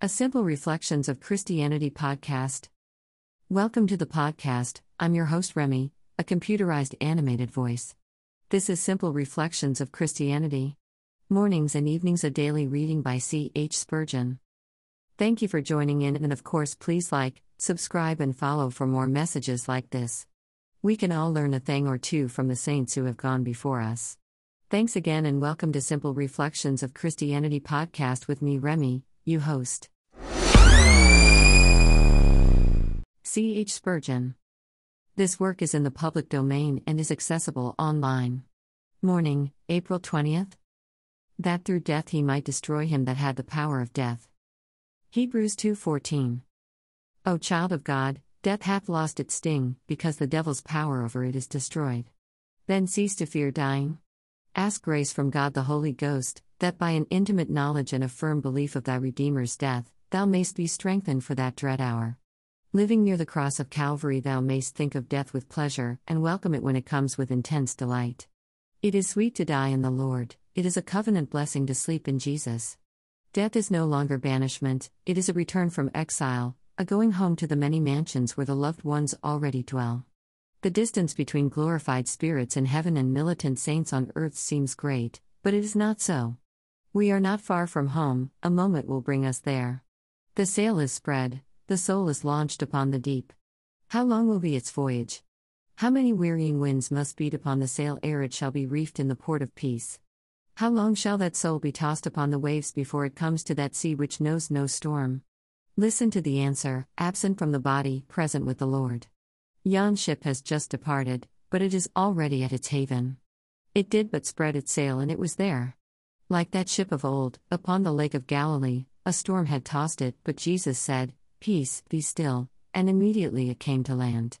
A Simple Reflections of Christianity podcast. Welcome to the podcast. I'm your host, Remy, a computerized animated voice. This is Simple Reflections of Christianity. Mornings and evenings, a daily reading by C. H. Spurgeon. Thank you for joining in, and of course, please like, subscribe, and follow for more messages like this. We can all learn a thing or two from the saints who have gone before us. Thanks again, and welcome to Simple Reflections of Christianity podcast with me, Remy, you host. C. H. Spurgeon. This work is in the public domain and is accessible online. Morning, April 20th. That through death he might destroy him that had the power of death. Hebrews 2:14. O child of God, death hath lost its sting, because the devil's power over it is destroyed. Then cease to fear dying. Ask grace from God the Holy Ghost, that by an intimate knowledge and a firm belief of thy Redeemer's death, thou mayst be strengthened for that dread hour. Living near the cross of Calvary, thou mayst think of death with pleasure, and welcome it when it comes with intense delight. It is sweet to die in the Lord, it is a covenant blessing to sleep in Jesus. Death is no longer banishment, it is a return from exile, a going home to the many mansions where the loved ones already dwell. The distance between glorified spirits in heaven and militant saints on earth seems great, but it is not so. We are not far from home, a moment will bring us there. The sail is spread, the soul is launched upon the deep. How long will be its voyage? How many wearying winds must beat upon the sail ere it shall be reefed in the port of peace? How long shall that soul be tossed upon the waves before it comes to that sea which knows no storm? Listen to the answer absent from the body, present with the Lord. Yon ship has just departed, but it is already at its haven. It did but spread its sail and it was there. Like that ship of old, upon the lake of Galilee, a storm had tossed it, but Jesus said, Peace, be still, and immediately it came to land.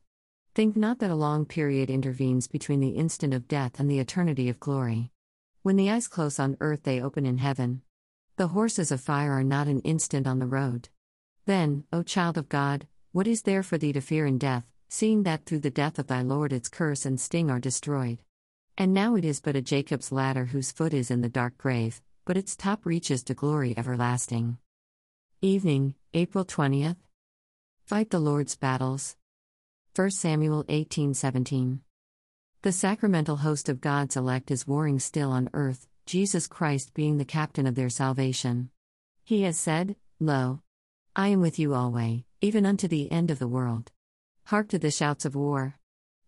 Think not that a long period intervenes between the instant of death and the eternity of glory. When the eyes close on earth, they open in heaven. The horses of fire are not an instant on the road. Then, O child of God, what is there for thee to fear in death, seeing that through the death of thy Lord its curse and sting are destroyed? And now it is but a Jacob's ladder whose foot is in the dark grave, but its top reaches to glory everlasting. Evening, April 20th. Fight the Lord's battles. 1 Samuel 18:17. The sacramental host of God's elect is warring still on earth, Jesus Christ being the captain of their salvation. He has said, Lo, I am with you alway, even unto the end of the world. Hark to the shouts of war.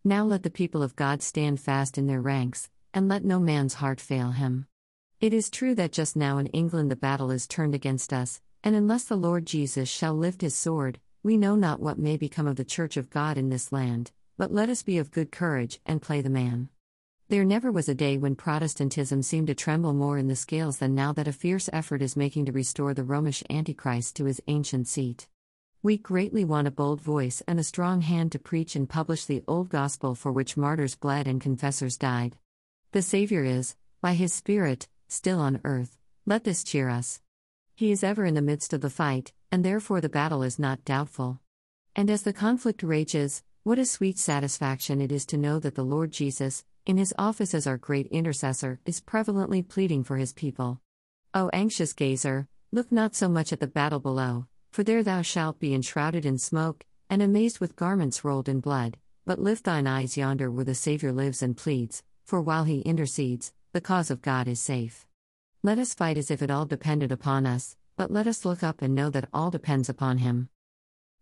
Now let the people of God stand fast in their ranks, and let no man's heart fail him. It is true that just now in England the battle is turned against us, and unless the Lord Jesus shall lift his sword, we know not what may become of the Church of God in this land, but let us be of good courage and play the man. There never was a day when Protestantism seemed to tremble more in the scales than now that a fierce effort is making to restore the Romish Antichrist to his ancient seat. We greatly want a bold voice and a strong hand to preach and publish the old gospel for which martyrs bled and confessors died. The Savior is, by His Spirit, still on earth. Let this cheer us. He is ever in the midst of the fight, and therefore the battle is not doubtful. And as the conflict rages, what a sweet satisfaction it is to know that the Lord Jesus, in his office as our great intercessor, is prevalently pleading for his people. O anxious gazer, look not so much at the battle below, for there thou shalt be enshrouded in smoke, and amazed with garments rolled in blood, but lift thine eyes yonder where the Saviour lives and pleads, for while he intercedes, the cause of God is safe. Let us fight as if it all depended upon us, but let us look up and know that all depends upon him.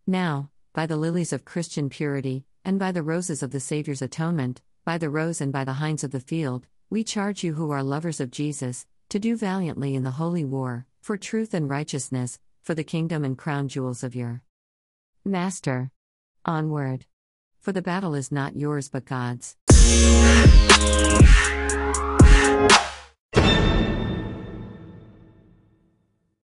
Now, by the lilies of Christian purity, and by the roses of the Saviour's atonement, by the roes and by the hinds of the field, we charge you who are lovers of Jesus, to do valiantly in the holy war, for truth and righteousness, for the kingdom and crown jewels of your Master. Onward. For the battle is not yours but God's.